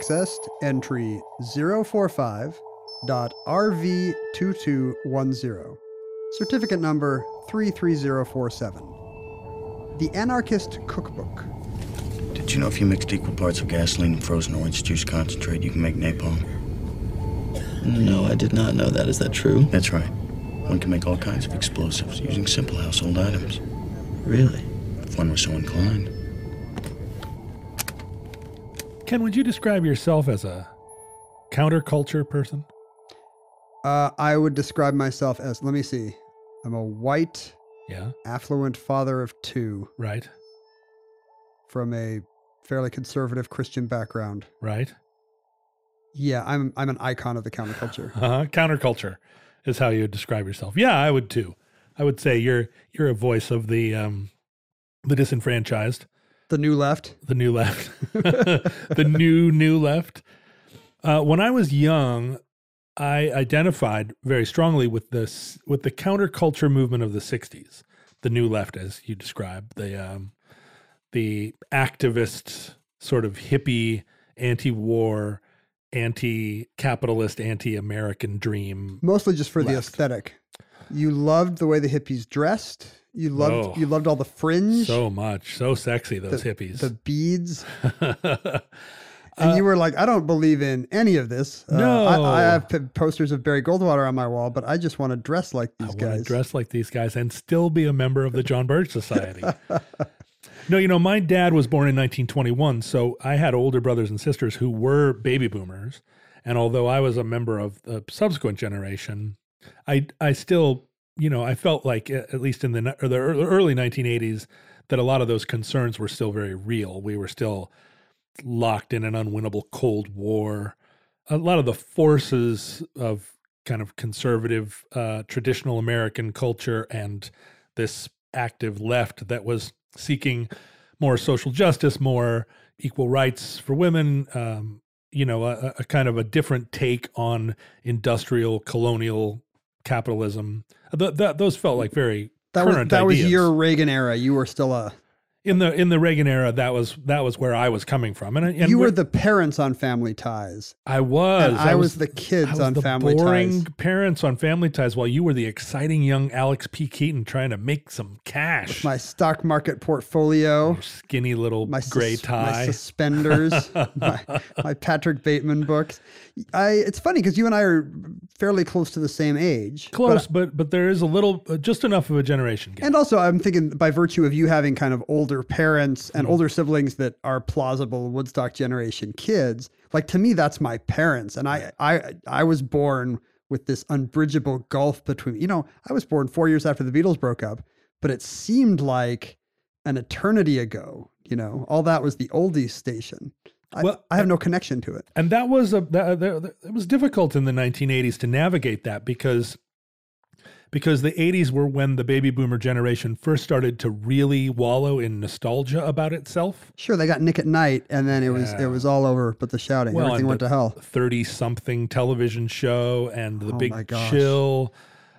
Accessed entry 045.RV2210, certificate number 33047. The Anarchist Cookbook. Did you know if you mixed equal parts of gasoline and frozen orange juice concentrate, you can make napalm? No, I did not know that. Is that true? That's right. One can make all kinds of explosives using simple household items, Really? if one were so inclined. Ken, would you describe yourself as a counterculture person? Uh, I would describe myself as, let me see, I'm a white, Yeah, affluent father of two right, from a fairly conservative Christian background. right. Yeah, I'm I'm an icon of the counterculture. Uh-huh. Counterculture is how you would describe yourself. Yeah, I would too. I would say you're you're a voice of the um, the disenfranchised, the new left. the new left, the new new left. Uh, when I was young, I identified very strongly with this with the counterculture movement of the '60s, the new left, as you described, the um, the activist sort of hippie, anti-war, anti-capitalist, anti-American dream. Mostly just for the aesthetic. You loved the way the hippies dressed. You loved Oh. you loved all the fringe, So much, so sexy. the, Those hippies. the beads, Uh, and you were like, I don't believe in any of this. Uh, No. I, I have posters of Barry Goldwater on my wall, but I just want to dress like these to guys. dress like these guys and still be a member of the John Birch Society. no, you know, my dad was born in 1921, so I had older brothers and sisters who were baby boomers. And although I was a member of the subsequent generation, I I still, you know, I felt like at least in the or the early 1980s that a lot of those concerns were still very real. We were still locked in an unwinnable Cold War. A lot of the forces of kind of conservative, uh, traditional American culture and this active left that was seeking more social justice, more equal rights for women, um, you know, a, a kind of a different take on industrial colonial capitalism. Th- th- those felt like very that was that was your Reagan era. You were still a in the in the Reagan era. That was that was where I was coming from, and, and you were the parents on Family Ties, I was and I, was, the kids I was on the Family boring Ties. parents on Family Ties, while you were the exciting young Alex P. Keaton trying to make some cash. My stock market portfolio, Your skinny little my gray sus- tie. my suspenders, my, my Patrick Bateman books. I it's funny because you and I are fairly close to the same age. Close, but, but there is a little, uh, just enough of a generation gap. and also, I'm thinking by virtue of you having kind of older parents and Mm-hmm. older siblings that are plausible Woodstock generation kids, like to me, that's my parents. And I, I, I was born with this unbridgeable gulf between. You know, I was born four years after the Beatles broke up, but it seemed like an eternity ago. You know, all that was the oldies station. I, Well, I have no connection to it. and that was a that, that, it was difficult in the 1980s to navigate that because because the 80s were when the baby boomer generation first started to really wallow in nostalgia about itself. Sure, they got Nick at Night, and then it was Yeah. it was all over. But the shouting, Well, everything went to hell. 30 something television show and the Oh big chill.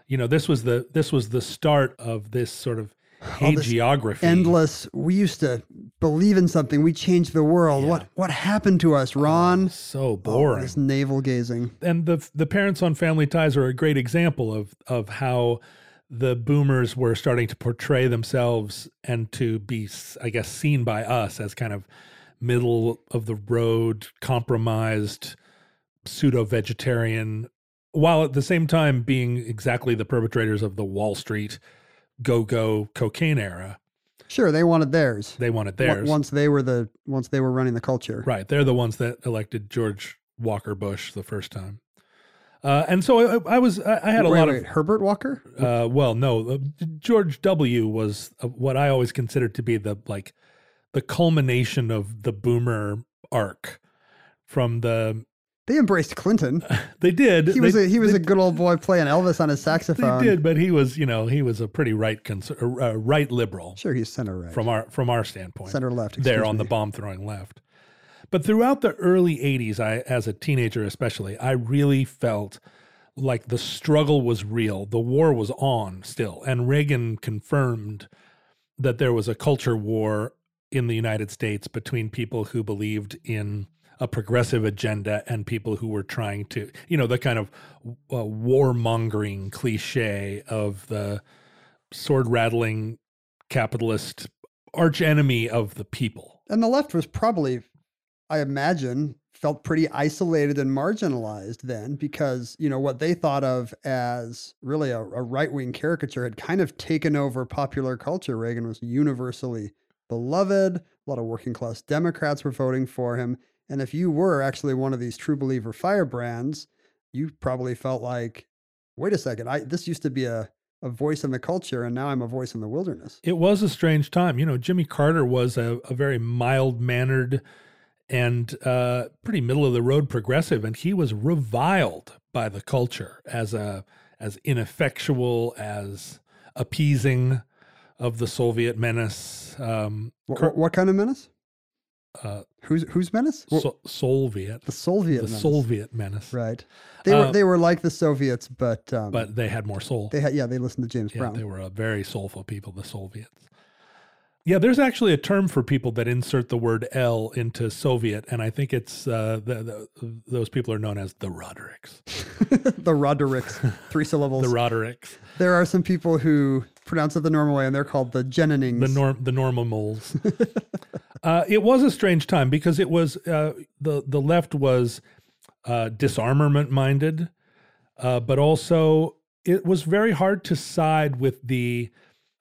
You know, this was the this was the start of this sort of Hey, geography. endless. We used to believe in something. We changed the world. What what happened to us, oh, Ron? So Oh, boring. this navel gazing. and the the parents on Family Ties are a great example of of how the boomers were starting to portray themselves and to be, i guess, seen by us as kind of middle of the road, compromised, pseudo vegetarian, while at the same time being exactly the perpetrators of the Wall Street go go cocaine era. Sure, they wanted theirs. They wanted theirs. Once they were the once they were running the culture. Right. They're the ones that elected George Walker Bush the first time. Uh, and so I, I was, I, I had a wait, lot wait, of, Herbert Walker. uh, well, no, uh, George W. was uh, what I always considered to be the like the culmination of the boomer arc from the They embraced Clinton. they did He was they, a he was they, a good old boy playing Elvis on his saxophone. they did, but he was you know he was a pretty right uh, uh, right liberal Sure, he's center right. from our from our standpoint center left. there on the bomb throwing left. But throughout the early 80s, I as a teenager especially, I really felt like the struggle was real. The war was on still, and Reagan confirmed that there was a culture war in the United States between people who believed in a progressive agenda and people who were trying to, you know, the kind of uh, warmongering cliche of the sword rattling capitalist archenemy of the people. And the left was probably, I imagine, felt pretty isolated and marginalized then because, you know, what they thought of as really a, a right wing caricature had kind of taken over popular culture. Reagan was universally beloved. A lot of working class Democrats were voting for him. And if you were actually one of these true believer firebrands, you probably felt like, wait a second, I this used to be a, a voice in the culture and now I'm a voice in the wilderness. It was a strange time. You know, Jimmy Carter was a, a very mild mannered and uh, pretty middle of the road progressive, and he was reviled by the culture as a as ineffectual, as appeasing of the Soviet menace. Um, What, what, what kind of menace? Uh, Who's whose menace? So- Soviet, the Soviet the menace. Soviet menace, Right. They were Uh, they were like the Soviets, but um, but they had more soul. they had yeah they listened to James Yeah, Brown. they were a very soulful people, the Soviets. Yeah, there's actually a term for people that insert the word L into Soviet, and I think it's uh, the, the, those people are known as the Rodericks. the Rodericks, three syllables. The Rodericks, there are some people who pronounce it the normal way, and they're called the Jennings. the norm, the normal moles. uh, it was a strange time because it was uh, the the left was uh, disarmament minded, uh, but also it was very hard to side with the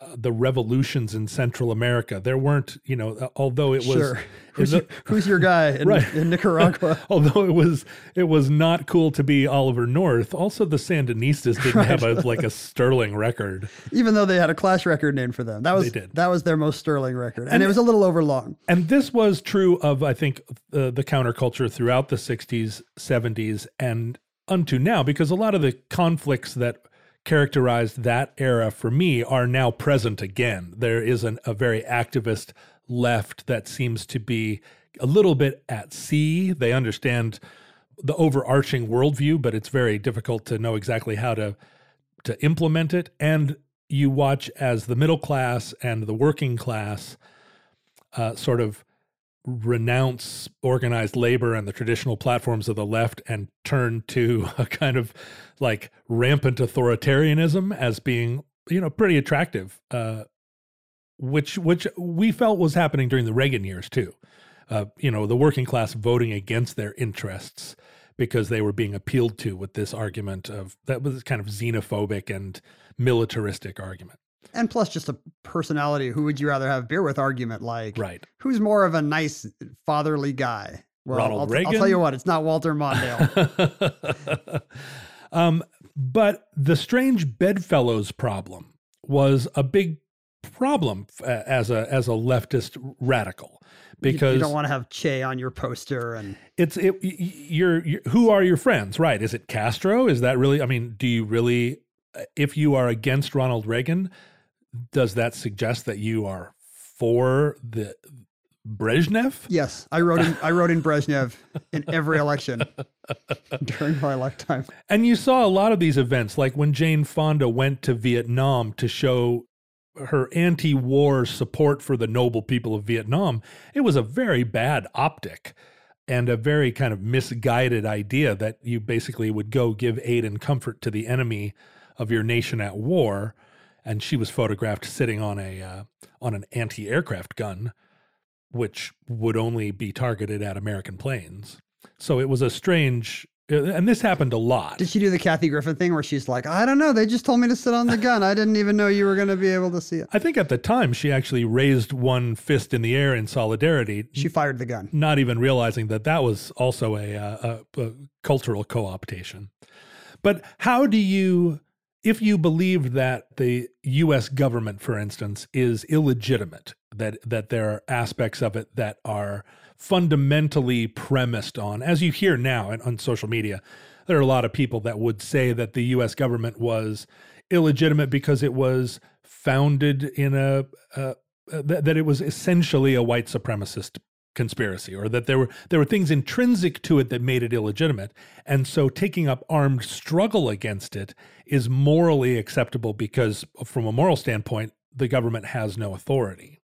uh, the revolutions in Central America. There weren't, you know, uh, although it was Sure. Who's, it- your, who's your guy in, Right. in Nicaragua? although it was it was not cool to be Oliver North. Also, the Sandinistas didn't have a like a sterling record. Even though they had a clash record named for them, that was They did. that was their most sterling record, and, And it was a little overlong. And this was true of, I think, uh, the counterculture throughout the 60s, 70s, and unto now, because a lot of the conflicts that characterized that era for me are now present again. There is an, a very activist left that seems to be a little bit at sea. They understand the overarching worldview, but it's very difficult to know exactly how to to implement it. And you watch as the middle class and the working class uh, sort of renounce organized labor and the traditional platforms of the left and turn to a kind of like rampant authoritarianism as being you know pretty attractive uh which which we felt was happening during the Reagan years too. Uh you know the working class voting against their interests because they were being appealed to with this argument of that was kind of xenophobic and militaristic argument And plus, just a personality. Who would you rather have beer with? Argument like, right who's more of a nice fatherly guy? Well, Ronald I'll, I'll tell you what, it's not Walter Mondale. um, but the strange bedfellows problem was a big problem as a as a leftist radical because you, don't want to have Che on your poster, and it's it, you're, you're who are your friends right is it Castro is that really I mean do you really uh, if you are against Ronald Reagan does that suggest that you are for the Brezhnev yes, I wrote in I wrote in Brezhnev in every election during my lifetime. And you saw a lot of these events, like when Jane Fonda went to Vietnam to show her anti-war support for the noble people of Vietnam, it was a very bad optic and a very kind of misguided idea that you basically would go give aid and comfort to the enemy of your nation at war. And she was photographed sitting on a uh, on an anti-aircraft gun, which would only be targeted at American planes. So it was a strange, uh, and this happened a lot. Did she do the Kathy Griffin thing where she's like, I don't know, they just told me to sit on the gun. I didn't even know you were going to be able to see it. I think at the time she actually raised one fist in the air in solidarity, She fired the gun. not even realizing that that was also a, uh, a, a cultural co-optation. But how do you, if you believe that the U.S. government, for instance, is illegitimate, that that there are aspects of it that are fundamentally premised on, as you hear now on- social media, there are a lot of people that would say that the U.S. government was illegitimate because it was founded in a uh, that it was essentially a white supremacist conspiracy or that there were there were things intrinsic to it that made it illegitimate. And so taking up armed struggle against it is morally acceptable because from a moral standpoint the government has no authority.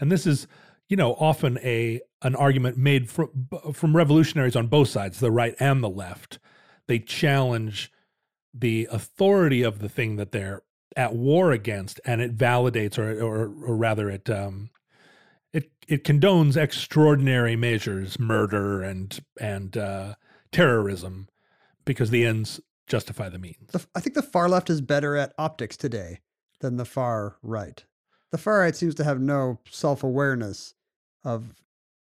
And this is you know often a an argument made from from revolutionaries on both sides the right and the left. They challenge the authority of the thing that they're at war against and it validates or or, or rather it um it it condones extraordinary measures murder and and uh terrorism because the ends justify the means The, I think the far left is better at optics today than the far right. The far right seems to have no self awareness of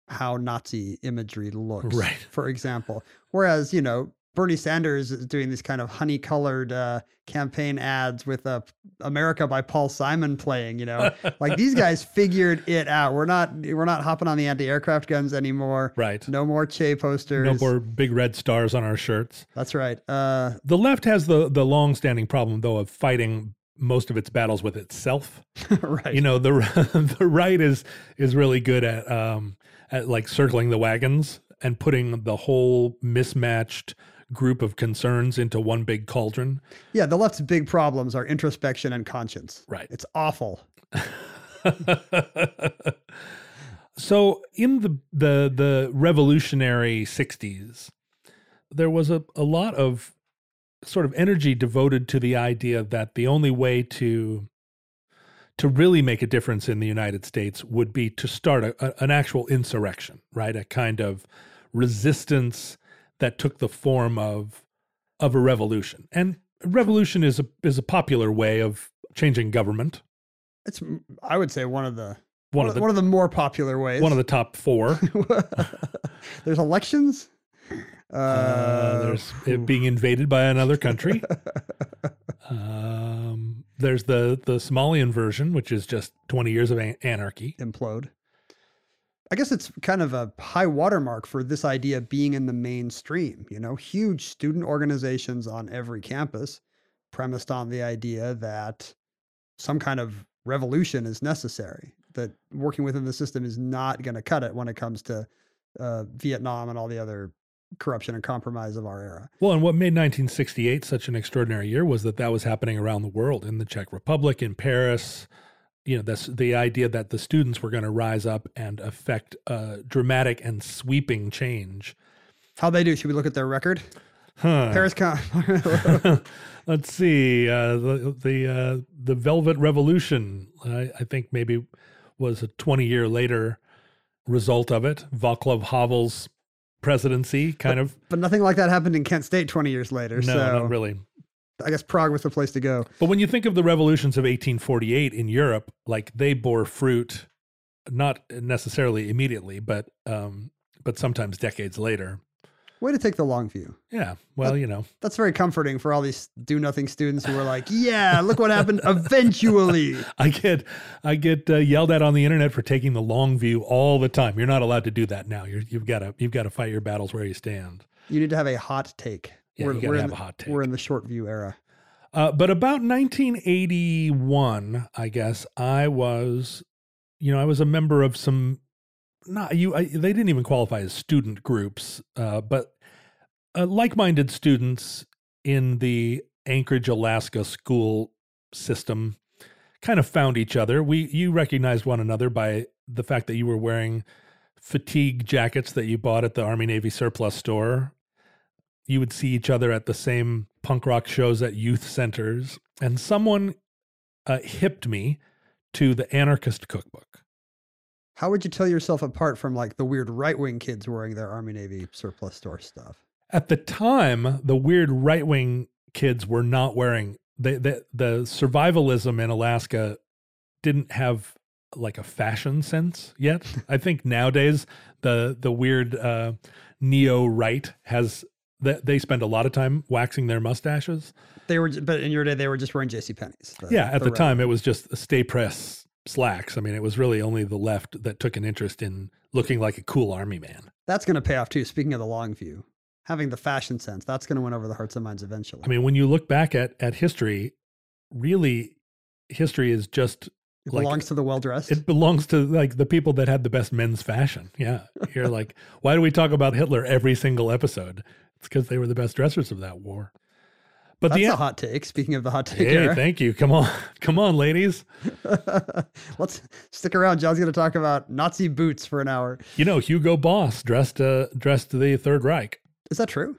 how Nazi imagery looks, Right. for example. Whereas, you know, Bernie Sanders is doing these kind of honey colored uh, campaign ads with uh, America by Paul Simon playing, you know, like these guys figured it out. We're not, we're not hopping on the anti aircraft guns anymore. right No more Che posters. no more big red stars on our shirts That's right. Uh, the left has the the long-standing problem though of fighting most of its battles with itself right. you know the the right is is really good at um at like circling the wagons and putting the whole mismatched group of concerns into one big cauldron Yeah, the left's big problems are introspection and conscience. Right. It's awful. so in the the the revolutionary 60s there was a, a lot of sort of energy devoted to the idea that the only way to to really make a difference in the United States would be to start a, a- an actual insurrection, right? A kind of resistance that took the form of of a revolution. And revolution is a is a popular way of changing government. It's I would say one of the One of the one of the more popular ways. one of the top four. There's elections. Uh, Uh, there's it being invaded by another country. um, there's the the Somalian version, which is just 20 years of an- anarchy. implode. I guess it's kind of a high watermark for this idea being in the mainstream. You know, huge student organizations on every campus, premised on the idea that some kind of revolution is necessary. That working within the system is not going to cut it when it comes to uh, Vietnam and all the other corruption and compromise of our era. Well, and what made 1968 such an extraordinary year was that that was happening around the world in the Czech Republic, in Paris. You know, that's the idea that the students were going to rise up and affect a dramatic and sweeping change. How they do? Should we look at their record? Huh. Paris Con. Let's see. Uh, the the uh, the Velvet Revolution, I, I think maybe was a 20 year later result of it. Václav Havel's presidency, kind of. but nothing like that happened in Kent State 20 years later. No, so not really. I guess Prague was the place to go. But when you think of the revolutions of 1848 in Europe, like they bore fruit, not necessarily immediately, but um, but sometimes decades later. Way to take the long view. Yeah. Well, you know. That's very comforting for all these do nothing students who are like, yeah, look what happened eventually. I get I get uh, yelled at on the internet for taking the long view all the time. You're not allowed to do that now. You're, you've got to you've got to fight your battles where you stand. You need to have a hot take. Yeah, you gotta in the, hot We're in the short view era. Uh, but about 1981, I guess I was, you know, I was a member of some. Not you. I, they didn't even qualify as student groups, uh, but uh, like-minded students in the Anchorage, Alaska school system kind of found each other. We you recognized one another by the fact that you were wearing fatigue jackets that you bought at the Army Navy surplus store. You would see each other at the same punk rock shows at youth centers, and someone uh, hipped me to the Anarchist Cookbook. How would you tell yourself apart from like the weird right wing kids wearing their Army Navy surplus store stuff? At the time, the weird right wing kids were not wearing the, the the survivalism in Alaska didn't have like a fashion sense yet. I think nowadays the the weird uh, neo right has that they spend a lot of time waxing their mustaches. They were, but in your day, they were just wearing J.C. Penney's. yeah, at the, time, it was just stay press slacks. I mean, it was really only the left that took an interest in looking like a cool army man. That's going to pay off too. Speaking of the long view, having the fashion sense, that's going to win over the hearts and minds eventually. I mean, when you look back at at history, really, history is just it like- belongs to the well dressed. it belongs to like the people that had the best men's fashion. Yeah, you're like, why do we talk about Hitler every single episode? It's because they were the best dressers of that war. But That's the a hot take. Speaking of the hot take hey, era, thank you. Come on, come on, ladies. let's stick around. John's going to talk about Nazi boots for an hour. You know, Hugo Boss dressed uh, dressed the Third Reich. Is that true?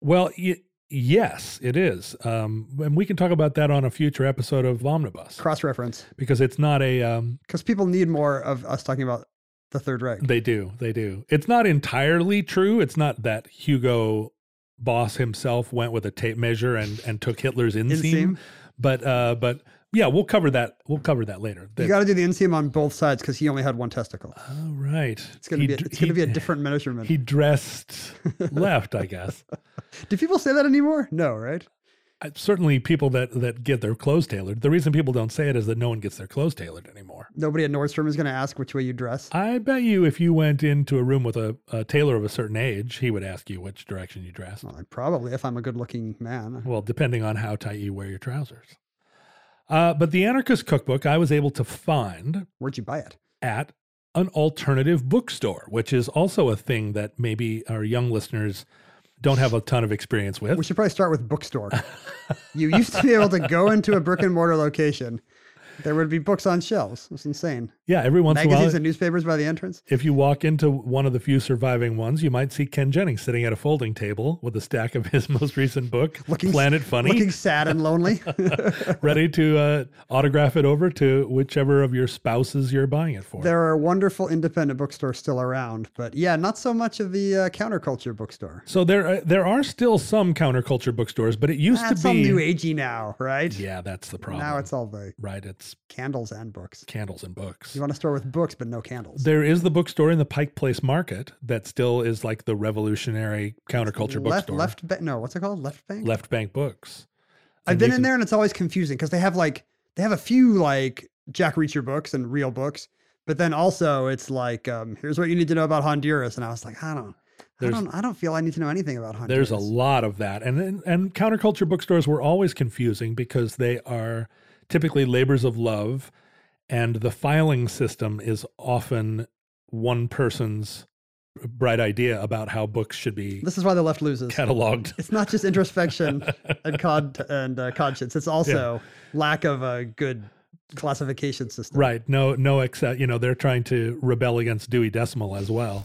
Well, y- yes, it is, um, and we can talk about that on a future episode of Omnibus Cross reference. because it's not a. Um, Because people need more of us talking about the Third Reich. they do, they do. It's not entirely true. It's not that Hugo Boss himself went with a tape measure and and took Hitler's inseam, Inseam? but uh, but yeah, we'll cover that. We'll cover that later. You got to do the inseam on both sides because he only had one testicle. oh, right. It's gonna He be a, it's gonna be a different measurement. He dressed left, I guess. do people say that anymore? No, right? Certainly people that that get their clothes tailored the reason people don't say it is that no one gets their clothes tailored anymore Nobody at Nordstrom is going to ask which way you dress. i bet you if you went into a room with a, a tailor of a certain age he would ask you which direction you dress. Well, probably, if I'm a good-looking man. well depending on how tight you wear your trousers uh, but the anarchist cookbook i was able to find Where'd you buy it? at an alternative bookstore which is also a thing that maybe our young listeners don't have a ton of experience with We should probably start with bookstore. you used to be able to go into a brick and mortar location. There would be books on shelves. It's insane. yeah every once in a while Magazines and newspapers by the entrance. If you walk into one of the few surviving ones, you might see Ken Jennings sitting at a folding table with a stack of his most recent book, Looking- Planet Funny, Looking sad and lonely. ready to uh, autograph it over to whichever of your spouses you're buying it for. there are wonderful independent bookstores still around, but yeah, not so much of the uh, counterculture bookstore. so there, uh, there are still some counterculture bookstores, but it used That's to all be. new agey now, right? yeah, that's the problem. Now it's all the right. It's candles and books. candles and books. You want a store with books, but no candles. There is the bookstore in the Pike Place Market that still is like the revolutionary counterculture left, bookstore. left, ba- no, what's it called? Left bank. Left Bank Books. I've been in can- there and it's always confusing because they have like they have a few like Jack Reacher books and real books, but then also it's like um, here's what you need to know about Honduras, and I was like, I don't, I don't, I don't feel I need to know anything about Honduras. There's a lot of that, and and, and counterculture bookstores were always confusing because they are typically labors of love, and the filing system is often one person's bright idea about how books should be This is why the left loses. cataloged. It's not just introspection and cod and uh, conscience. It's also lack of a good classification system. Right? No, no. Except you know they're trying to rebel against Dewey Decimal as well.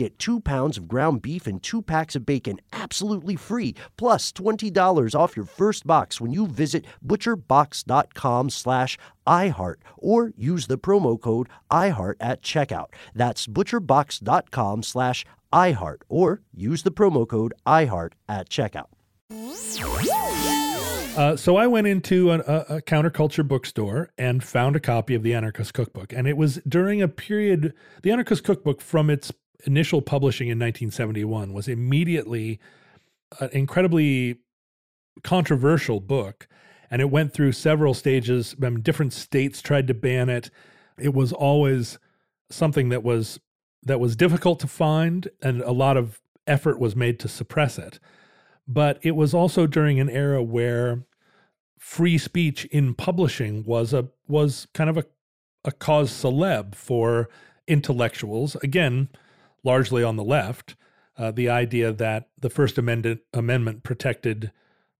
get two pounds of ground beef and two packs of bacon absolutely free, plus $20 off your first box when you visit butcherbox.com slash iHeart or use the promo code iHeart at checkout. That's butcherbox.com slash iHeart or use the promo code iHeart at checkout. Uh, so I went into an, a, a counterculture bookstore and found a copy of the Anarchist Cookbook. And it was during a period, the Anarchist Cookbook, from its initial publishing in 1971, was immediately an incredibly controversial book. And it went through several stages. Um, different states tried to ban it. It was always something that was that was difficult to find, and a lot of effort was made to suppress it but it was also during an era where free speech in publishing was a was kind of a, a cause celeb for intellectuals again largely on the left uh, the idea that the first amendment amendment protected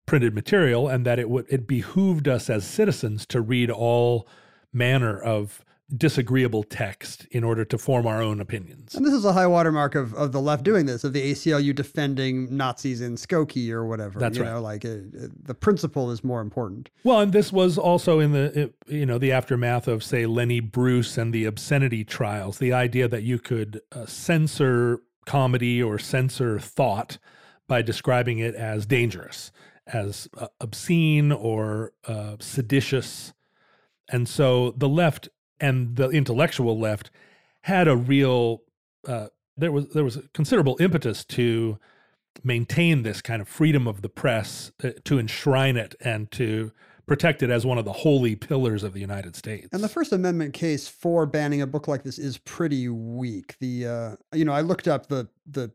printed material and that it would it behooved us as citizens to read all manner of disagreeable text in order to form our own opinions. And this is a high watermark of, of the left doing this, of the ACLU defending Nazis in Skokie or whatever. That's you right. Know, like uh, the principle is more important. Well, and this was also in the uh, you know the aftermath of say Lenny Bruce and the obscenity trials. The idea that you could uh, censor comedy or censor thought by describing it as dangerous, as uh, obscene or uh, seditious, and so the left and the intellectual left had a real uh, there was there was a considerable impetus to maintain this kind of freedom of the press uh, to enshrine it and to protect it as one of the holy pillars of the United States. And the First Amendment case for banning a book like this is pretty weak. The uh, you know I looked up the the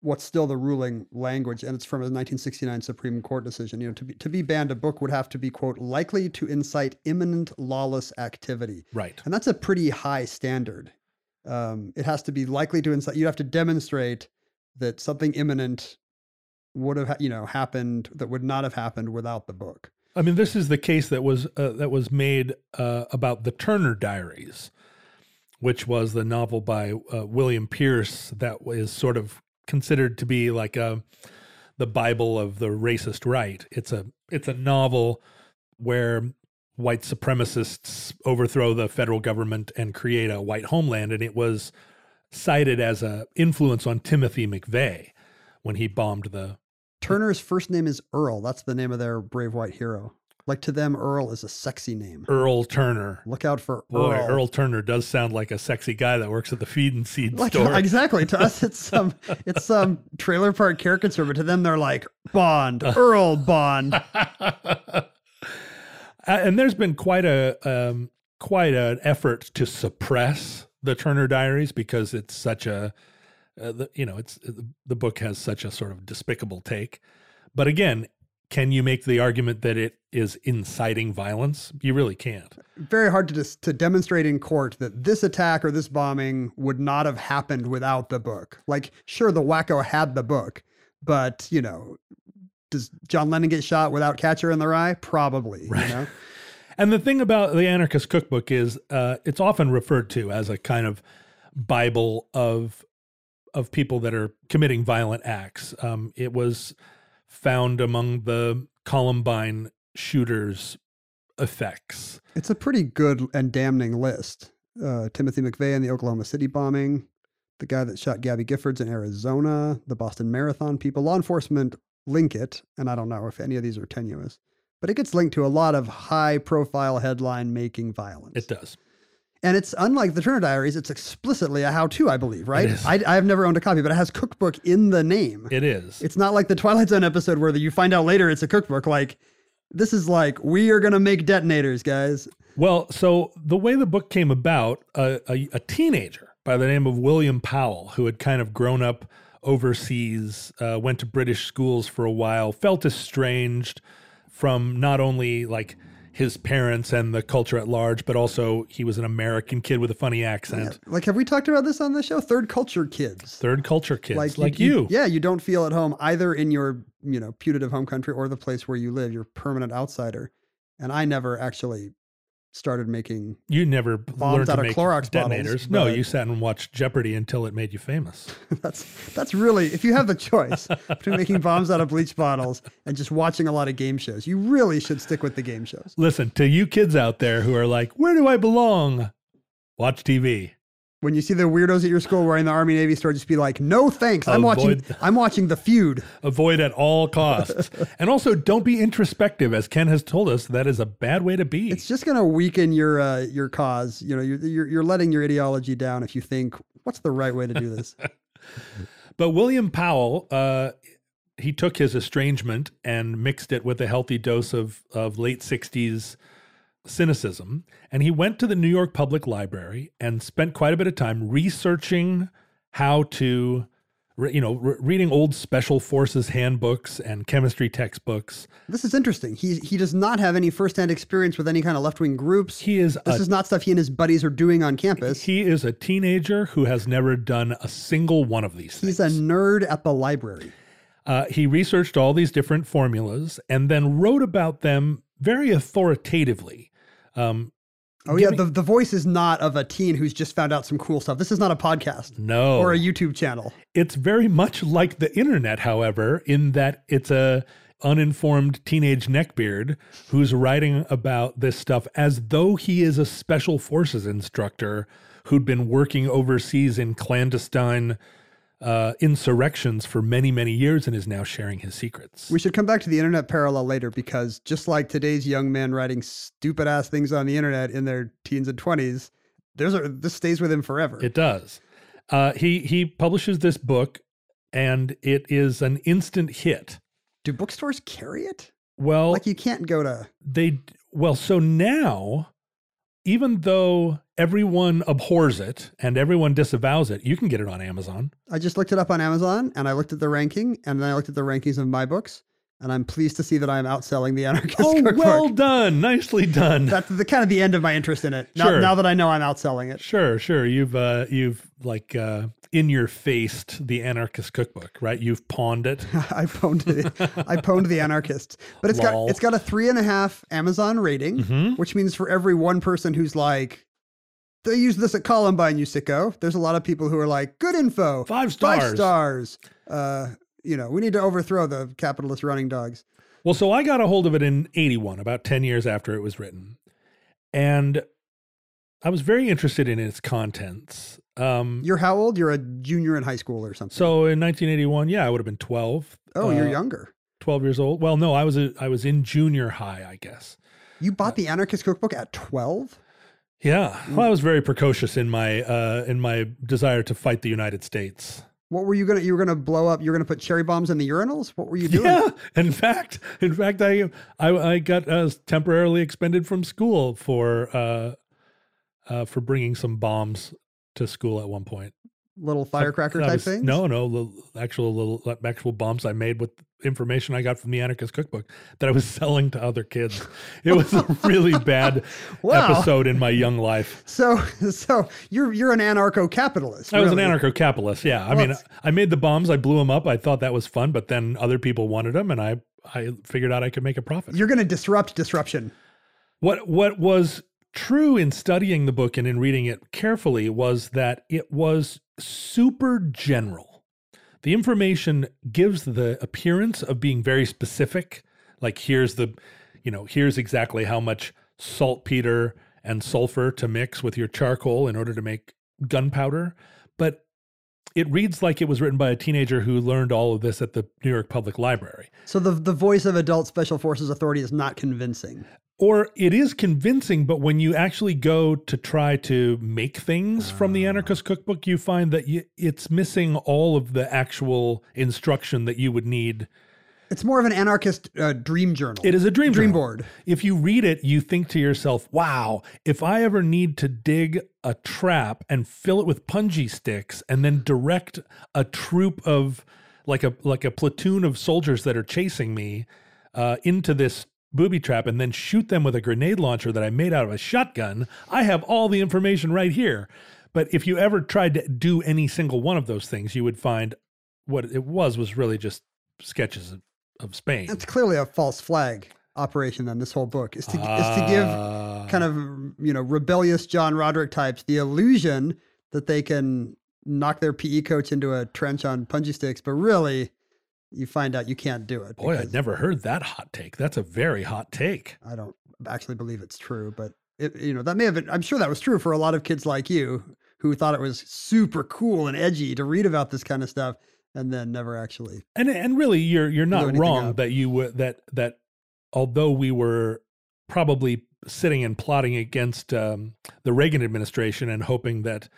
what's still the ruling language, and it's from a 1969 Supreme Court decision. You know, to be to be banned, a book would have to be quote likely to incite imminent lawless activity, right. and that's a pretty high standard. Um, it has to be likely to incite. You have to demonstrate that something imminent would have ha- you know happened that would not have happened without the book. I mean, this is the case that was uh, that was made uh, about the Turner Diaries, which was the novel by uh, William Pierce that was sort of considered to be like a the Bible of the racist right. It's a it's a novel where white supremacists overthrow the federal government and create a white homeland, and it was cited as a influence on Timothy McVeigh when he bombed the Turner's first name is Earl. That's the name of their brave white hero. Like to them, Earl is a sexy name. Earl Turner. Look out for Boy, Earl. Earl Turner does sound like a sexy guy that works at the feed and seed Like, store. exactly. To us, it's some it's some trailer park caricature, but to them, they're like Bond, Earl Bond. Uh, and there's been quite a um, quite an effort to suppress the Turner Diaries because it's such a uh, the, you know it's the book has such a sort of despicable take. But again, can you make the argument that it is inciting violence? You really can't. Very hard to dis- to demonstrate in court that this attack or this bombing would not have happened without the book. Like, sure, the wacko had the book, but you know, does John Lennon get shot without Catcher in the Rye? Probably. Right. You know. And the thing about the Anarchist Cookbook is uh, it's often referred to as a kind of Bible of of people that are committing violent acts. Um, it was found among the Columbine shooters' effects. It's a pretty good and damning list. Uh, Timothy McVeigh in the Oklahoma City bombing, the guy that shot Gabby Giffords in Arizona, the Boston Marathon people. Law enforcement link it, and I don't know if any of these are tenuous, but it gets linked to a lot of high profile headline making violence. It does. And it's unlike the Turner Diaries, it's explicitly a how to, I believe, right? I, I have never owned a copy, but it has cookbook in the name. It is. It's not like the Twilight Zone episode where you find out later it's a cookbook. Like, this is like, we are going to make detonators, guys. Well, so the way the book came about, a, a, a teenager by the name of William Powell, who had kind of grown up overseas, uh, went to British schools for a while, felt estranged from not only like his parents and the culture at large, but also he was an American kid with a funny accent. Like, have we talked about this on the show? Third culture kids. Third culture kids like, Like, you. Yeah, you don't feel at home either in your, you know, putative home country or the place where you live. You're a permanent outsider. And I never actually started making You never Bombs learned out of Clorox bottles, detonators. no, you sat and watched Jeopardy until it made you famous. that's that's really if you have the choice between making bombs out of bleach bottles and just watching a lot of game shows, you really should stick with the game shows. Listen, to you kids out there who are like, where do I belong? Watch TV. When you see the weirdos at your school wearing the Army Navy store, just be like, "No thanks. I'm watching. I'm watching the feud." Avoid at all costs. and also, don't be introspective. As Ken has told us, that is a bad way to be. It's just going to weaken your uh, your cause. You know, you're, you're you're letting your ideology down if you think what's the right way to do this. But William Powell, uh, he took his estrangement and mixed it with a healthy dose of, of late 60s cynicism. And he went to the New York Public Library and spent quite a bit of time researching how to, you know, re- reading old special forces handbooks and chemistry textbooks. this is interesting. He he does not have any firsthand experience with any kind of left wing groups. He is this a, is not stuff he and his buddies are doing on campus. he is a teenager who has never done a single one of these things. He's a nerd at the library. Uh, he researched all these different formulas and then wrote about them very authoritatively. Um, Oh yeah, the, the voice is not of a teen who's just found out some cool stuff. This is not a podcast no, or a YouTube channel. it's very much like the internet, however, in that it's a uninformed teenage neckbeard who's writing about this stuff as though he is a special forces instructor who'd been working overseas in clandestine uh, insurrections for many, many years and is now sharing his secrets. We should come back to the internet parallel later because just like today's young men writing stupid ass things on the internet in their teens and twenties, there's a this stays with him forever. It does. Uh, he he publishes this book, and it is an instant hit. Do bookstores carry it? Well, Like you can't go to they well, so now, even though everyone abhors it and everyone disavows it, you can get it on Amazon. I just looked it up on Amazon and I looked at the ranking and then I looked at the rankings of my books and I'm pleased to see that I'm outselling the anarchist Oh, cookbook. well done, nicely done. That's the kind of the end of my interest in it. Now, Sure. now that I know I'm outselling it. Sure, sure. You've uh, you've like uh, in your faced the anarchist cookbook, right? You've pawned it. I pwned it. I pwned the anarchists. But it's Lol. got it's got a three and a half Amazon rating, Mhm. which means for every one person who's like, they use this at Columbine, you sicko. There's a lot of people who are like, good info, Five stars. five stars. stars. Uh, you know, we need to overthrow the capitalist running dogs. Well, so I got a hold of it in 81, about 10 years after it was written. And I was very interested in its contents. Um, You're how old? You're a junior in high school or something. so in 1981, yeah, I would have been 12. oh, you're uh, younger. 12 years old. Well, no, I was a, I was in junior high, I guess. You bought the anarchist cookbook at 12? Yeah. Well, I was very precocious in my uh, in my desire to fight the United States. What were you gonna? You were gonna blow up. You were gonna put cherry bombs in the urinals. What were you doing? Yeah. In fact, in fact, I I, I got uh, temporarily expended from school for uh, uh, for bringing some bombs to school at one point. Little firecracker I type was- things. No, no, the actual little actual bombs I made with information I got from the Anarchist Cookbook that I was selling to other kids. It was a really bad Wow. episode in my young life. So, so you're you're an anarcho-capitalist. I was an anarcho-capitalist. Yeah, I Well, mean, I made the bombs, I blew them up. I thought that was fun, but then other people wanted them, and I I figured out I could make a profit. You're gonna disrupt disruption. What what was true in studying the book and in reading it carefully was that it was super general. The information gives the appearance of being very specific, like here's the you know, here's exactly how much saltpeter and sulfur to mix with your charcoal in order to make gunpowder, but it reads like it was written by a teenager who learned all of this at the New York Public Library. So the the voice of adult special forces authority is not convincing. Or it is convincing but when you actually go to try to make things from the anarchist cookbook you find that you, it's missing all of the actual instruction that you would need It's more of an anarchist uh, dream journal. it is a dream dream journal. board. if you read it you think to yourself wow if i ever need to dig a trap and fill it with punji sticks and then direct a troop of like a like a platoon of soldiers that are chasing me uh, into this booby trap and then shoot them with a grenade launcher that I made out of a shotgun, I have all the information right here. But if you ever tried to do any single one of those things, you would find what it was was really just sketches of, of Spain. That's clearly a false flag operation. Then this whole book is to is to give Ah. kind of you know rebellious John Roderick types the illusion that they can knock their PE coach into a trench on punji sticks, but really you find out you can't do it. Boy, I'd never heard that hot take. That's a very hot take. I don't actually believe it's true, but it, you know that may have been. I'm sure that was true for a lot of kids like you who thought it was super cool and edgy to read about this kind of stuff and then never actually. And and really, you're you're not wrong up. that you were that that although we were probably sitting and plotting against um, the Reagan administration and hoping that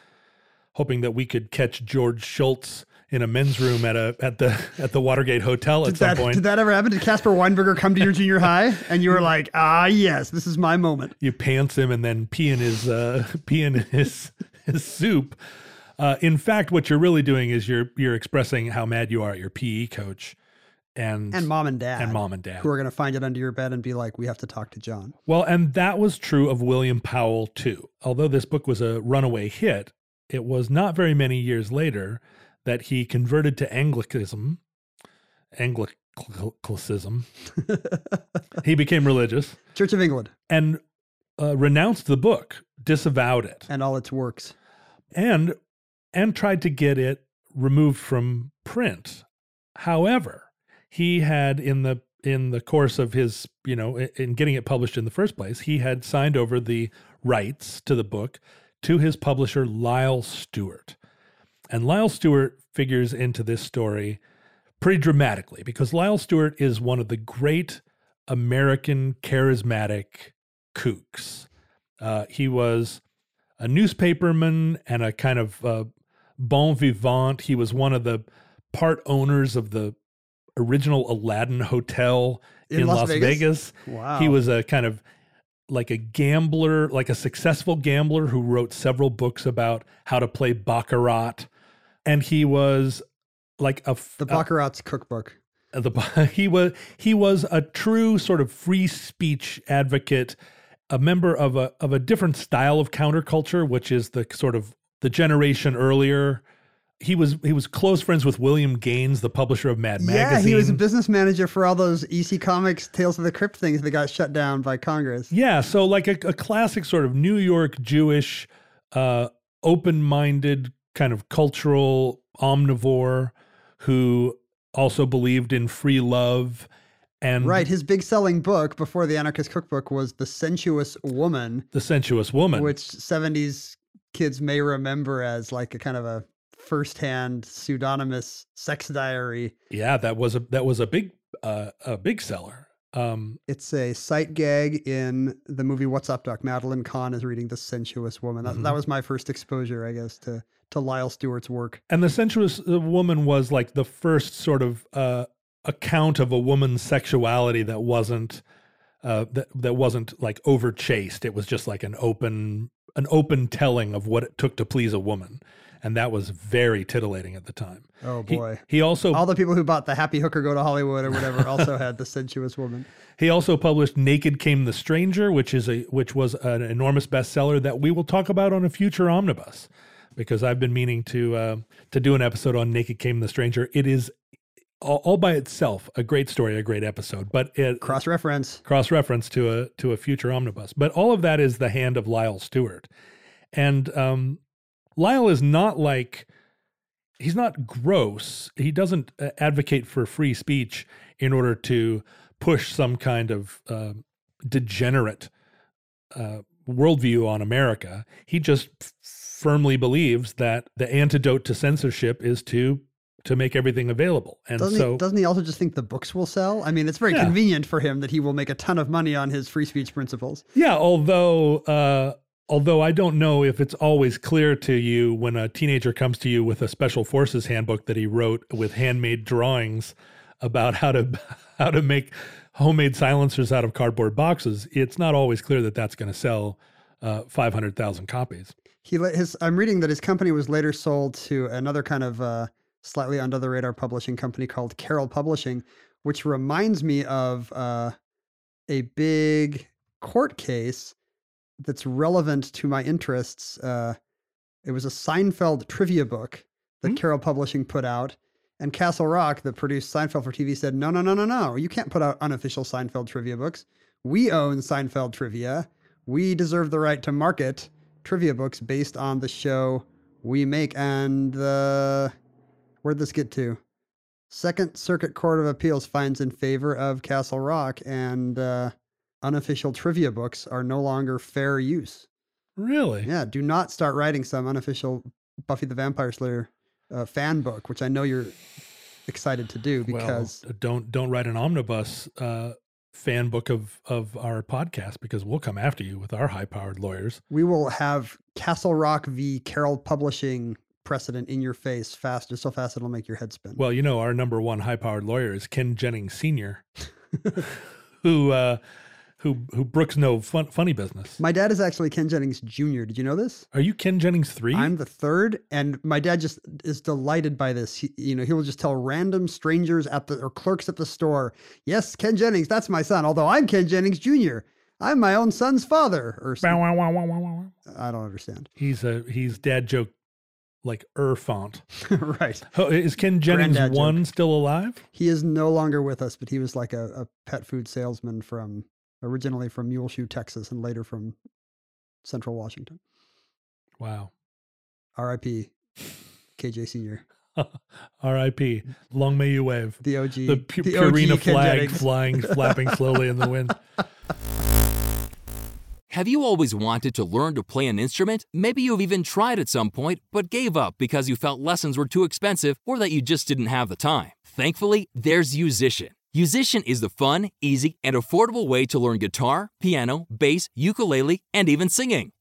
hoping that we could catch George Shultz in a men's room at a at the at the Watergate Hotel at Did some that, point. did that ever happen? Did Casper Weinberger come to your junior high and you were like, ah, yes, this is my moment? you pants him and then pee in his uh, pee in his his soup. Uh, in fact, what you're really doing is you're you're expressing how mad you are at your PE coach and And mom and dad. and mom and dad. Who are going to find it under your bed and be like, we have to talk to John. Well, and that was true of William Powell too. Although this book was a runaway hit, it was not very many years later that he converted to Anglicanism. Anglicanism. he became religious Church of England and uh, renounced the book, disavowed it, and all its works. and and tried to get it removed from print. However, he had in the in the course of his, you know, in getting it published in the first place, he had signed over the rights to the book to his publisher Lyle Stuart. And Lyle Stuart figures into this story pretty dramatically because Lyle Stuart is one of the great American charismatic kooks. Uh, he was a newspaperman and a kind of uh, bon vivant. He was one of the part owners of the original Aladdin Hotel in, Las, Vegas. Wow. He was a kind of like a gambler, like a successful gambler who wrote several books about how to play baccarat, and he was like a the Baccarat's cookbook. uh, the he was he was a true sort of free speech advocate, a member of a of a different style of counterculture, which is the sort of the generation earlier. He was he was close friends with William Gaines, the publisher of Mad Yeah, Magazine. Yeah, he was a business manager for all those EC Comics Tales of the Crypt things that got shut down by Congress. Yeah, so like a, a classic sort of New York Jewish, uh, open-minded kind of cultural omnivore who also believed in free love and Right. His big selling book before the Anarchist Cookbook was The Sensuous Woman, the sensuous woman. which 70s kids may remember as like a kind of a firsthand pseudonymous sex diary. yeah, that was a that was a big uh, a big seller. Um, It's a sight gag in the movie What's Up, Doc? Madeline Kahn is reading The Sensuous Woman. That, that Mhm. was my first exposure, I guess, to, to Lyle Stuart's work. and the sensuous uh, woman was like the first sort of uh, account of a woman's sexuality that wasn't uh, that that wasn't like over chased. It was just like an open an open telling of what it took to please a woman, and that was very titillating at the time. Oh, He- boy. He, also All the people who bought the Happy Hooker Go to Hollywood or whatever also had The Sensuous Woman. he also published Naked Came the Stranger, which is a which was an enormous bestseller that we will talk about on a future omnibus, because I've been meaning to uh, to do an episode on Naked Came the Stranger. It is all, all by itself a great story, a great episode, but it Cross reference. cross reference to a to a future omnibus. But all of that is the hand of Lyle Stuart, and um, Lyle is not like he's not gross. He doesn't uh, advocate for free speech in order to push some kind of uh, degenerate uh, worldview on America. He just firmly believes that the antidote to censorship is to to make everything available. And Doesn't, so he, doesn't he also just think the books will sell? I mean, it's very Yeah. convenient for him that he will make a ton of money on his free speech principles. Yeah, although uh, although I don't know if it's always clear to you when a teenager comes to you with a special forces handbook that he wrote with handmade drawings about how to how to make homemade silencers out of cardboard boxes. It's not always clear that that's going to sell uh, five hundred thousand copies. He let his. I'm reading that his company was later sold to another kind of uh, slightly under the radar publishing company called Carol Publishing, which reminds me of uh, a big court case that's relevant to my interests. Uh, it was a Seinfeld trivia book that Hmm. Carol Publishing put out. And Castle Rock, that produced Seinfeld for TV, said, no, no, no, no, no. You can't put out unofficial Seinfeld trivia books. We own Seinfeld trivia. We deserve the right to market trivia books based on the show we make. And uh, where'd this get to? Second Circuit Court of Appeals finds in favor of Castle Rock, and uh, unofficial trivia books are no longer fair use. Really? Yeah, do not start writing some unofficial Buffy the Vampire Slayer uh, fan book, which I know you're excited to do because well, don't don't write an omnibus uh, fan book of of our podcast because we'll come after you with our high powered lawyers. we will have Castle Rock v. Carol Publishing precedent in your face fast, just so fast it'll make your head spin. Well, you know, our number one high powered lawyer is Ken Jennings Sr., who uh, who who brooks no fun, funny business. my dad is actually Ken Jennings Jr. Did you know this? Are you Ken Jennings three? I'm the third, and my dad just is delighted by this. He, you know, he will just tell random strangers at the or clerks at the store, "Yes, Ken Jennings, that's my son." Although I'm Ken Jennings Jr., I'm my own son's father. Or some, wow, wow, wow. I don't understand. He's a he's dad joke like er font. right. Oh, is Ken Jennings Granddad joke. one still alive? He is no longer with us, but he was like a, a pet food salesman from originally from Muleshoe, Texas, and later from Central Washington. Wow. R.I.P. KJ Senior, R.I.P. Long may you wave. the OG, The, Pu- the OG Purina Ken flag Jennings. flying, flapping slowly in the wind. Have you always wanted to learn to play an instrument? Maybe you've even tried at some point, but gave up because you felt lessons were too expensive or that you just didn't have the time. Thankfully, there's Yousician. Yousician is the fun, easy, and affordable way to learn guitar, piano, bass, ukulele, and even singing.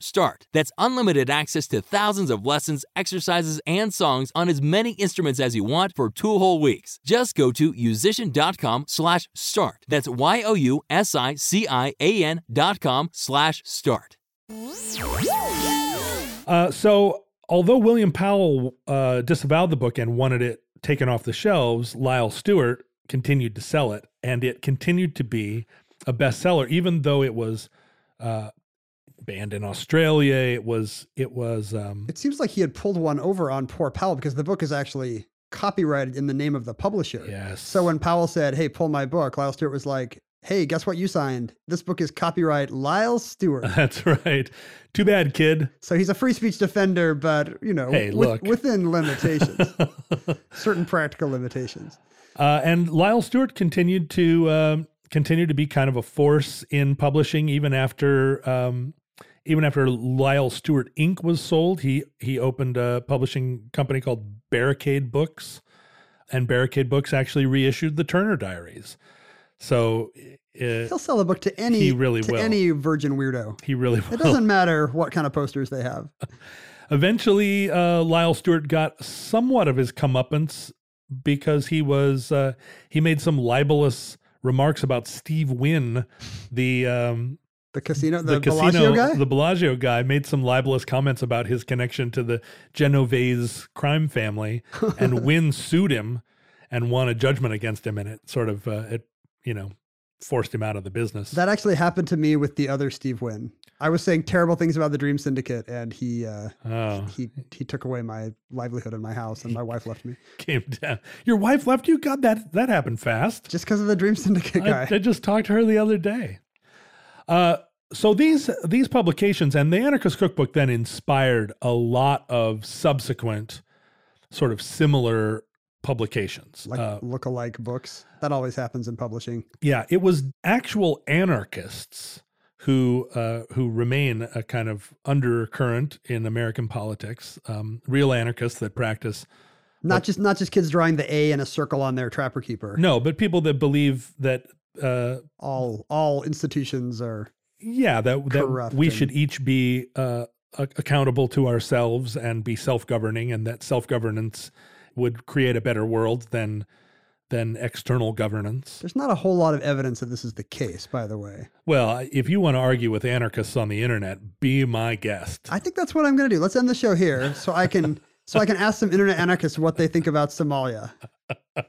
start. That's unlimited access to thousands of lessons, exercises, and songs on as many instruments as you want for two whole weeks. Just go to yousician.com slash start. That's Y-O-U-S-I-C-I-A-N dot com slash start. Uh, so, although William Powell uh, disavowed the book and wanted it taken off the shelves, Lyle Stuart continued to sell it, and it continued to be a bestseller, even though it was uh, banned in Australia. It was it was um, It seems like he had pulled one over on poor Powell because the book is actually copyrighted in the name of the publisher. yes. So when Powell said, "Hey, pull my book," Lyle Stuart was like, "Hey, guess what you signed? This book is copyright Lyle Stuart." that's right. Too bad, kid. so he's a free speech defender, but you know, Hey, with- look. within limitations, certain practical limitations. Uh, and Lyle Stuart continued to um, continue to be kind of a force in publishing, even after um, even after Lyle Stuart Inc. was sold. He he opened a publishing company called Barricade Books, and Barricade Books actually reissued the Turner Diaries. So uh, He'll sell a book to any He really to will. any virgin weirdo. he really It doesn't matter what kind of posters they have. Eventually, uh, Lyle Stuart got somewhat of his comeuppance because he was uh, he made some libelous remarks about Steve Wynn, the um, The casino, the, the, Bellagio guy. the Bellagio guy, made some libelous comments about his connection to the Genovese crime family, and Wynn sued him and won a judgment against him, and it sort of uh, it you know forced him out of the business. That actually happened to me with the other Steve Wynn. I was saying terrible things about the Dream Syndicate, and he uh, oh, he he took away my livelihood in my house, and my wife left me came down. Your wife left you. God, that that happened fast. just because of the Dream Syndicate I, guy. I just talked to her the other day. Uh, so these these publications and the Anarchist Cookbook then inspired a lot of subsequent sort of similar publications. like Uh, look-alike books. That always happens in publishing. yeah, it was actual anarchists who uh, who remain a kind of undercurrent in American politics. Um, real anarchists that practice Not just not just kids drawing the A in a circle on their trapper keeper. no, but people that believe that uh, All all institutions are yeah that that we should each be uh, accountable to ourselves and be self-governing and that self-governance would create a better world than than external governance There's not a whole lot of evidence that this is the case, by the way. well if you want to argue with anarchists on the internet be my guest I think that's what I'm going to do. Let's end the show here so I can so I can ask some internet anarchists what they think about Somalia.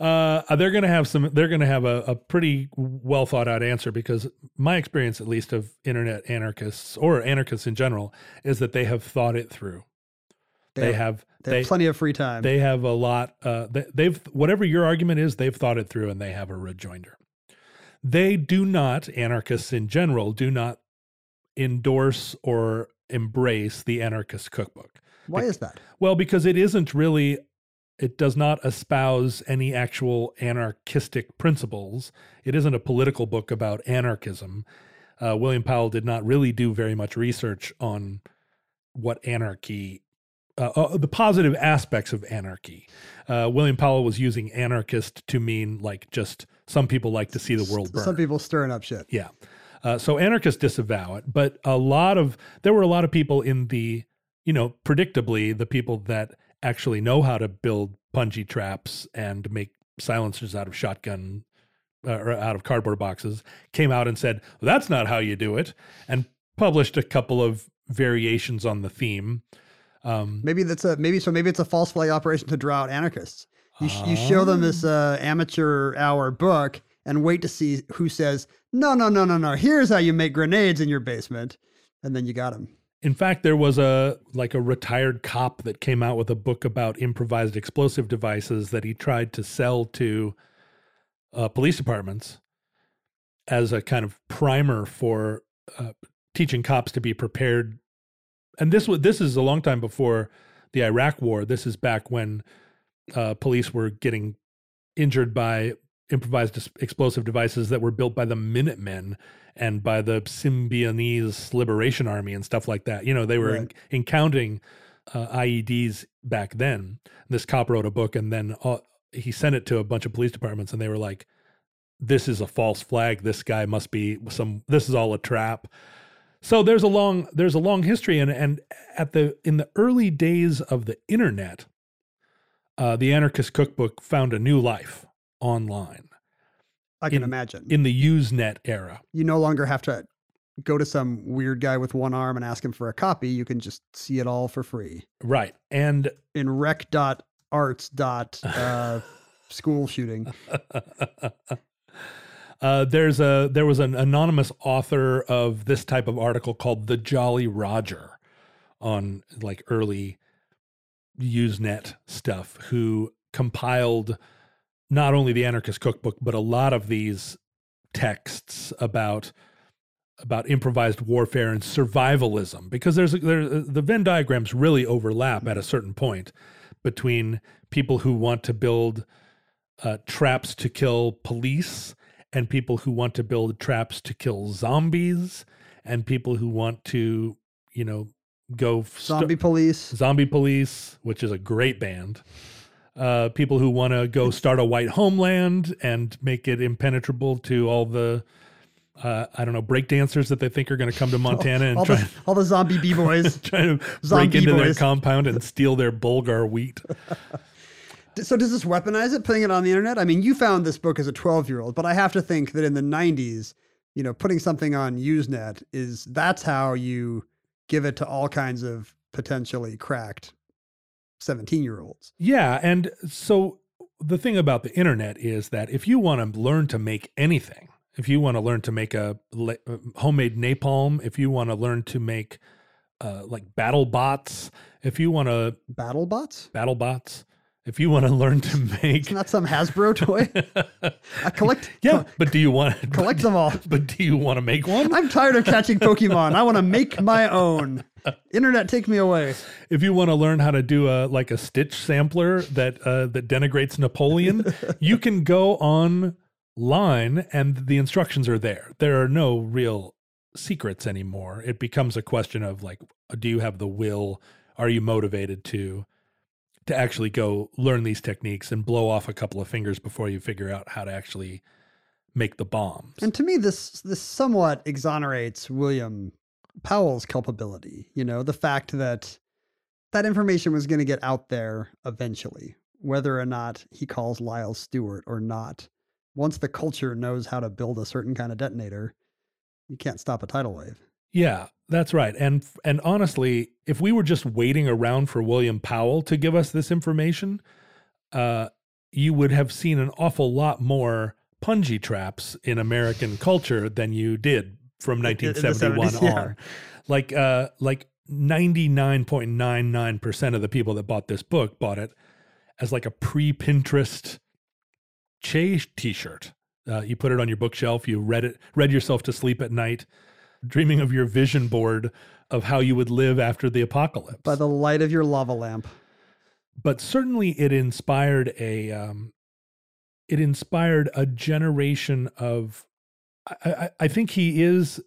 Uh, they're going to have some. They're going to have a, a pretty well thought out answer because my experience, at least, of internet anarchists or anarchists in general, is that they have thought it through. They, have They have plenty of free time. they have a lot. Uh, they, they've whatever your argument is, they've thought it through and they have a rejoinder. They do not anarchists in general do not endorse or embrace the anarchist cookbook. Why is that? Well, because it isn't really, it does not espouse any actual anarchistic principles. It isn't a political book about anarchism. Uh, William Powell did not really do very much research on what anarchy, uh, uh, the positive aspects of anarchy. Uh, William Powell was using anarchist to mean like just some people like to see the world burn. Some people stirring up shit. Yeah. Uh, so anarchists disavow it, but a lot of there were a lot of people in the, you know, predictably the people that actually know how to build punji traps and make silencers out of shotgun uh, or out of cardboard boxes came out and said that's not how you do it, and published a couple of variations on the theme. Um, Maybe that's a maybe so maybe it's a false flag operation to draw out anarchists. You, sh- you show them this uh, amateur hour book and wait to see who says no no no no no. Here's how you make grenades in your basement, and then you got them. In fact, there was a like a retired cop that came out with a book about improvised explosive devices that he tried to sell to uh, police departments as a kind of primer for uh, teaching cops to be prepared. And this was this is a long time before the Iraq War. This is back when uh, police were getting injured by improvised explosive devices that were built by the Minutemen and by the Symbionese Liberation Army and stuff like that. You know, they were Right. en- encountering uh, IEDs back then. This cop wrote a book and then uh, he sent it to a bunch of police departments and they were like, this is a false flag. This guy must be some, this is all a trap. So there's a long, there's a long history. And, and at the, in the early days of the internet, uh, the anarchist cookbook found a new life online I can In- imagine. in the Usenet era. you no longer have to go to some weird guy with one arm and ask him for a copy. You can just see it all for free Right. And in rec.arts. dot uh, school shooting. uh, there's a there was an anonymous author of this type of article called the Jolly Roger on like early Usenet stuff who compiled not only the anarchist cookbook but a lot of these texts about about improvised warfare and survivalism because there's there the Venn diagrams really overlap at a certain point between people who want to build uh, traps to kill police and people who want to build traps to kill zombies and people who want to you know go sta- Zombie police. zombie police which is a great band uh, people who want to go start a white homeland and make it impenetrable to all the uh, I don't know break dancers that they think are going to come to Montana and all, try, the, all the zombie b-boys. trying to break Zombie into their compound and steal their bulgur wheat. So does this weaponize it, putting it on the internet? I mean, you found this book as a 12 year old, but I have to think that in the 90s, you know, putting something on Usenet is that's how you give it to all kinds of potentially cracked 17 year olds. Yeah, and so the thing about the internet is that if you want to learn to make anything, if you want to learn to make a uh, homemade napalm, if you want to learn to make uh, like battle bots, if you want to Battle bots? battle bots, if you want to learn to make It's not some Hasbro toy. I collect, yeah, co- but do you want to collect them all. But do you want to make one? I'm tired of catching Pokemon. I want to make my own. Internet, take me away. if you want to learn how to do a like a stitch sampler that uh, that denigrates Napoleon, you can go online and the instructions are there. There are no real secrets anymore. It becomes a question of like, do you have the will? Are you motivated to to actually go learn these techniques and blow off a couple of fingers before you figure out how to actually make the bombs? And to me, this this somewhat exonerates William Powell's culpability. You know, the fact that that information was going to get out there eventually, whether or not he calls Lyle Stuart or not. Once the culture knows how to build a certain kind of detonator, you can't stop a tidal wave. Yeah, that's right. And and honestly, if we were just waiting around for William Powell to give us this information, uh, you would have seen an awful lot more punji traps in American culture than you did from 1971 70s, yeah. on. Like uh like 99.99% of the people that bought this book bought it as like a pre-Pinterest Che t-shirt. Uh, you put it on your bookshelf, you read it, read yourself to sleep at night, dreaming of your vision board of how you would live after the apocalypse By the light of your lava lamp. but certainly it inspired a um, it inspired a generation of I, I, I think he is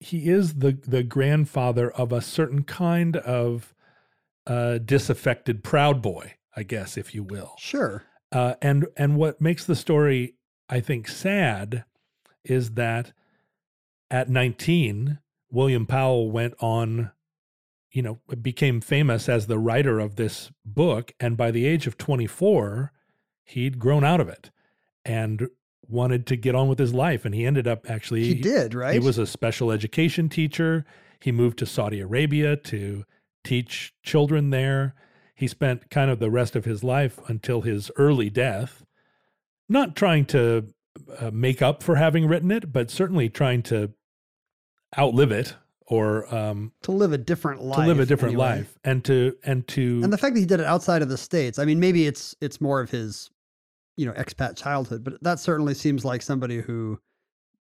he is the the grandfather of a certain kind of uh, disaffected proud boy I guess if you will Sure. uh, and and what makes the story I think sad is that at 19 William Powell went on you know became famous as the writer of this book and by the age of 24 he'd grown out of it and wanted to get on with his life and he ended up actually He did, right? he was a special education teacher. He moved to Saudi Arabia to teach children there. He spent kind of the rest of his life until his early death, not trying to uh, make up for having written it, but certainly trying to outlive it or um, to live a different life. to live a different anyway. life and to and to And the fact that he did it outside of the states, I mean, maybe it's it's more of his, you know, expat childhood, but that certainly seems like somebody who,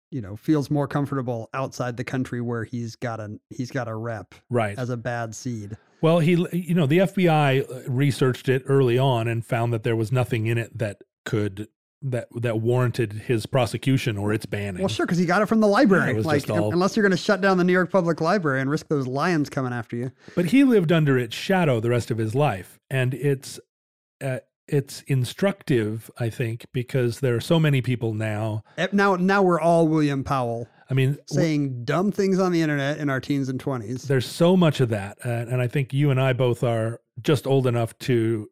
you know, feels more comfortable outside the country where he's got a he's got a rep right as a bad seed. Well, he, you know, the FBI researched it early on and found that there was nothing in it that could that that warranted his prosecution or its banning. Well, sure, because he got it from the library. was like, all- unless you're going to shut down the New York Public Library and risk those lions coming after you. But he lived under its shadow the rest of his life, and it's uh, it's instructive, I think, because there are so many people now. Eh, Now, now we're all William Powell I mean, saying dumb things on the internet in our teens and twenties. there's so much of that, uh, and I think you and I both are just old enough to,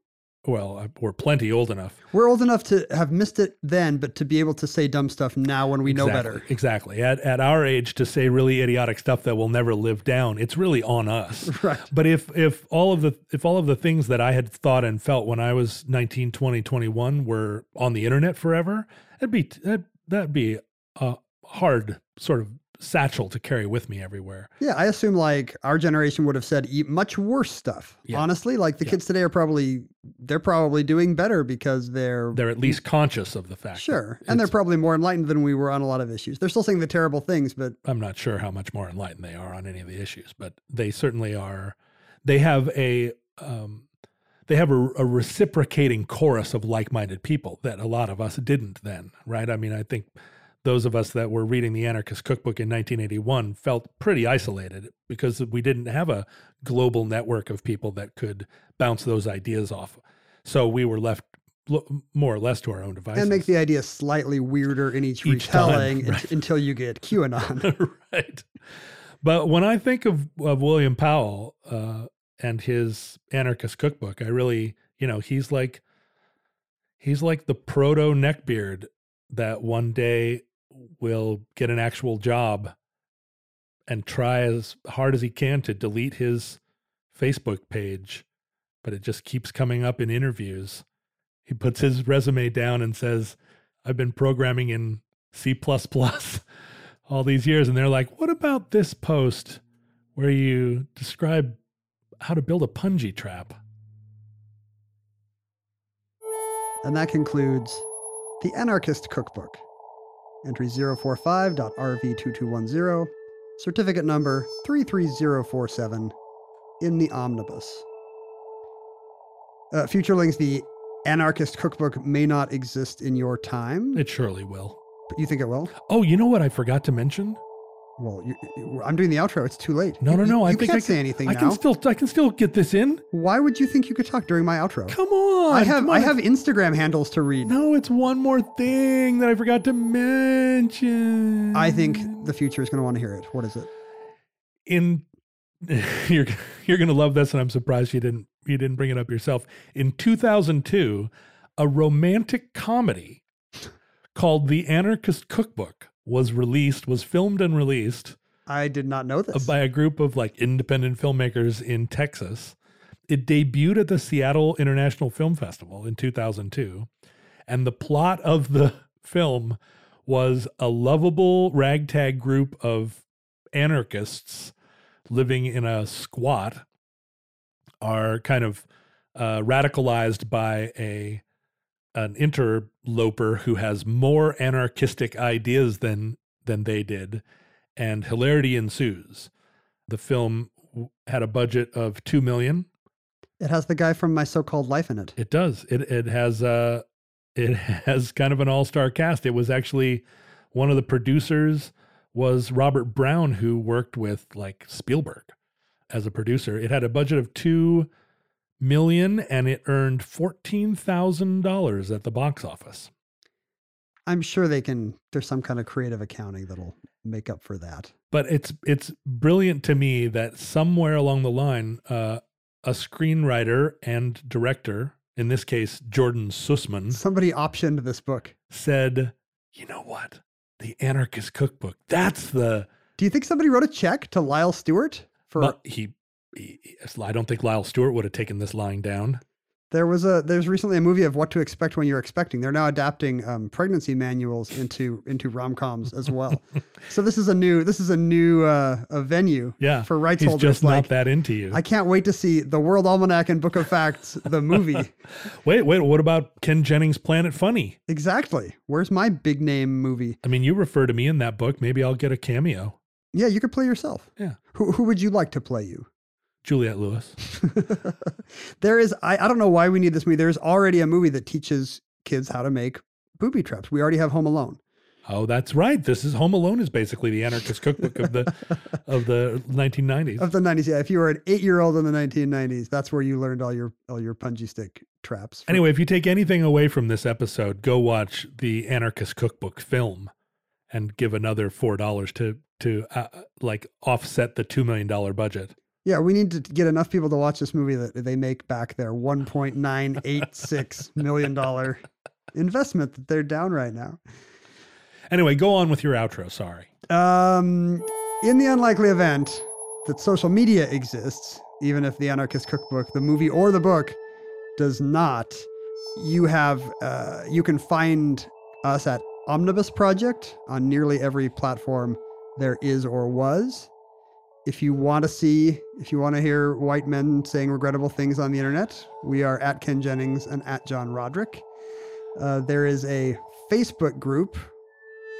well, uh, we're plenty old enough We're old enough to have missed it then, but to be able to say dumb stuff now when we know better. Exactly. At at our age, to say really idiotic stuff that will never live down, it's really on us. Right. But if if all of the if all of the things that I had thought and felt when I was 19, 20, 21 were on the internet forever, it'd be that that'd be a hard sort of satchel to carry with me everywhere. Yeah, I assume like our generation would have said e- much worse stuff. Yeah. Honestly, like the Yeah. kids today are probably they're probably doing better because they're They're at least conscious of the fact. sure, and they're probably more enlightened than we were on a lot of issues. They're still saying the terrible things, but I'm not sure how much more enlightened they are on any of the issues, but they certainly are. They have a um, they have a, a reciprocating chorus of like-minded people that a lot of us didn't then, right? I mean, I think those of us that were reading the Anarchist Cookbook in 1981 felt pretty isolated because we didn't have a global network of people that could bounce those ideas off. So we were left more or less to our own devices. and make the idea slightly weirder in each, Each retelling unt- right. until you get QAnon. right. But when I think of, of William Powell uh, and his anarchist cookbook, I really, you know, he's like he's like the proto neckbeard that one day will get an actual job and try as hard as he can to delete his Facebook page, but it just keeps coming up in interviews. He puts his resume down and says, I've been programming in C all these years. And they're like, what about this post where you describe how to build a punji trap? and that concludes the Anarchist Cookbook. Entry 045.RV2210, certificate number 33047 in the omnibus. Uh, futurelings, the Anarchist Cookbook may not exist in your time, It surely will. but you think it will? Oh, you know what I forgot to mention? Well, you, you- I'm doing the outro. It's too late. No, no, no. You, I you think can't I say can, anything I now. can still, I can still get this in. Why would you think you could talk during my outro? Come on. I have I have Instagram handles to read. No, it's one more thing that I forgot to mention. I think the future is going to want to hear it. What is it? in you're you're gonna love this, and I'm surprised you didn't you didn't bring it up yourself. In 2002, a romantic comedy called The Anarchist Cookbook was released, was filmed and released I did not know this. by a group of like independent filmmakers in Texas. It debuted at the Seattle International Film Festival in 2002. And the plot of the film was a lovable ragtag group of anarchists living in a squat are kind of uh, radicalized by a an interloper who has more anarchistic ideas than than they did, and hilarity ensues. The film had a budget of two million. It has the guy from My So-Called Life in it. It does. It it has uh it has kind of an all-star cast. It was actually one of the producers was Robert Brown who worked with like Spielberg as a producer. It had a budget of 2 million and it earned $14,000 at the box office. I'm sure they can. There's some kind of creative accounting that'll make up for that. But it's it's brilliant to me that somewhere along the line uh a screenwriter and director, in this case Jordan Sussman, Somebody optioned this book. said, "You know what? The Anarchist Cookbook. That's the Do you think somebody wrote a check to Lyle Stuart for? But he, he, I don't think Lyle Stuart would have taken this lying down. there was a there's recently a movie of what to expect when you're expecting. They're now adapting um, pregnancy manuals into into rom coms as well. so this is a new this is a new uh, a venue Yeah, for rights he's holders. just like not that into you. I can't wait to see the World Almanac and Book of Facts, the movie. wait, wait. What about Ken Jennings' Planet Funny? exactly. Where's my big name movie? I mean, you refer to me in that book. Maybe I'll get a cameo. Yeah, you could play yourself. Yeah, Who who would you like to play you? Juliette Lewis. there is I, I don't know why we need this movie. There's already a movie that teaches kids how to make booby traps. We already have Home Alone. Oh, that's right. This is Home Alone is basically the anarchist cookbook of the of the 1990s. Of the 90s, yeah. If you were an eight year old in the 1990s, that's where you learned all your all your punji stick traps. for- Anyway, if you take anything away from this episode, go watch the Anarchist Cookbook film and give another four dollars to to uh, like offset the two million dollar budget. Yeah, we need to get enough people to watch this movie that they make back their 1.986 million dollar investment that they're down right now. Anyway, go on with your outro. Sorry. Um, in the unlikely event that social media exists, even if the Anarchist Cookbook, the movie or the book, does not, you have uh, you can find us at Omnibus Project on nearly every platform there is or was. If you want to see, if you want to hear white men saying regrettable things on the internet, we are at Ken Jennings and at John Roderick. Uh, there is a Facebook group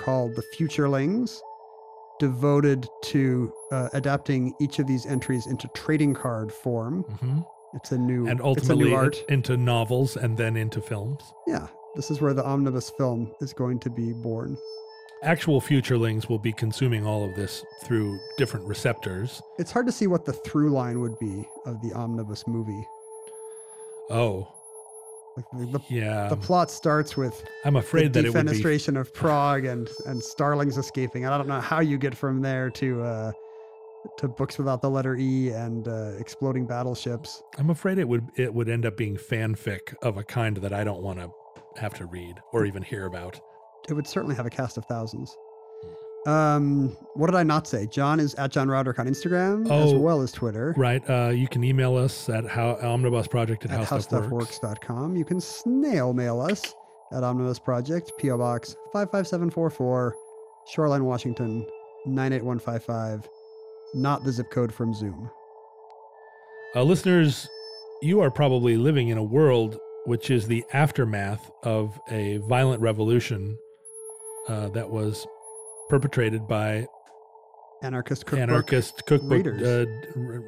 called the Futurelings, devoted to uh, adapting each of these entries into trading card form. hmm It's a new And ultimately new art. into novels and then into films. Yeah, this is where the omnibus film is going to be born. Actual futurelings will be consuming all of this through different receptors. It's hard to see what the through line would be of the omnibus movie. Oh, Like the, the, yeah. the plot starts with I'm the afraid that it would be. defenestration of Prague and and Starlings escaping. And I don't know how you get from there to uh, to books without the letter E and uh, exploding battleships. I'm afraid it would it would end up being fanfic of a kind that I don't want to have to read or even hear about. It would certainly have a cast of thousands. Um, what did I not say? John is at John Roderick on Instagram as Oh, well as Twitter Right. Uh, you can email us at how omnibusproject at, at how stuff howstuffworks.com. You can snail mail us at Omnibus Project, P.O. Box 55744, Shoreline, Washington 98155. Not the zip code from Zoom. Uh, listeners, you are probably living in a world which is the aftermath of a violent revolution uh, that was perpetrated by Anarchist cookbook anarchist cookbook readers. uh,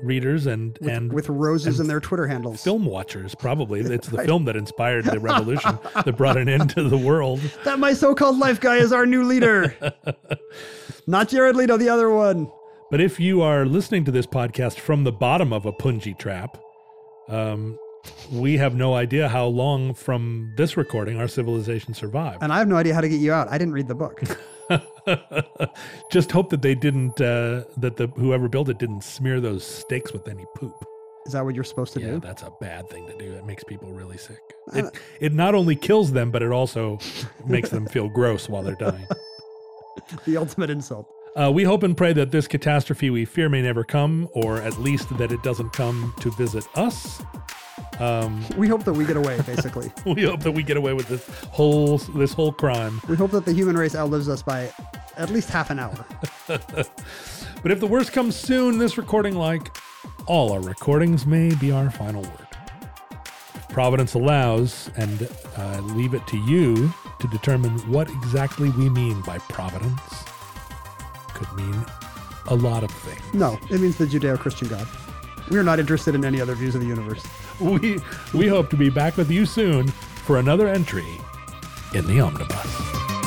readers and with, and with roses and in their Twitter handles. film watchers. Probably it's the Right. film that inspired the revolution that brought an end to the world. That my so-called life guy is our new leader. Not Jared Leto, the other one. But if you are listening to this podcast from the bottom of a punji trap, um, we have no idea how long from this recording our civilization survived. And I have no idea how to get you out. I didn't read the book. Just hope that they didn't, uh, that the whoever built it didn't smear those stakes with any poop. Is that what you're supposed to Yeah, do? that's a bad thing to do. It makes people really sick. Uh, It, it not only kills them, but it also makes them feel gross while they're dying. The ultimate insult. Uh, we hope and pray that this catastrophe we fear may never come, or at least that it doesn't come to visit us. Um, We hope that we get away, basically. we hope that we get away with this whole this whole crime. we hope that the human race outlives us by at least half an hour. But if the worst comes soon, this recording, like all our recordings, may be our final word. If Providence allows, and uh, leave it to you to determine what exactly we mean by providence. Could mean a lot of things. No, it means the Judeo Christian God. We are not interested in any other views of the universe. We we hope to be back with you soon for another entry in the omnibus.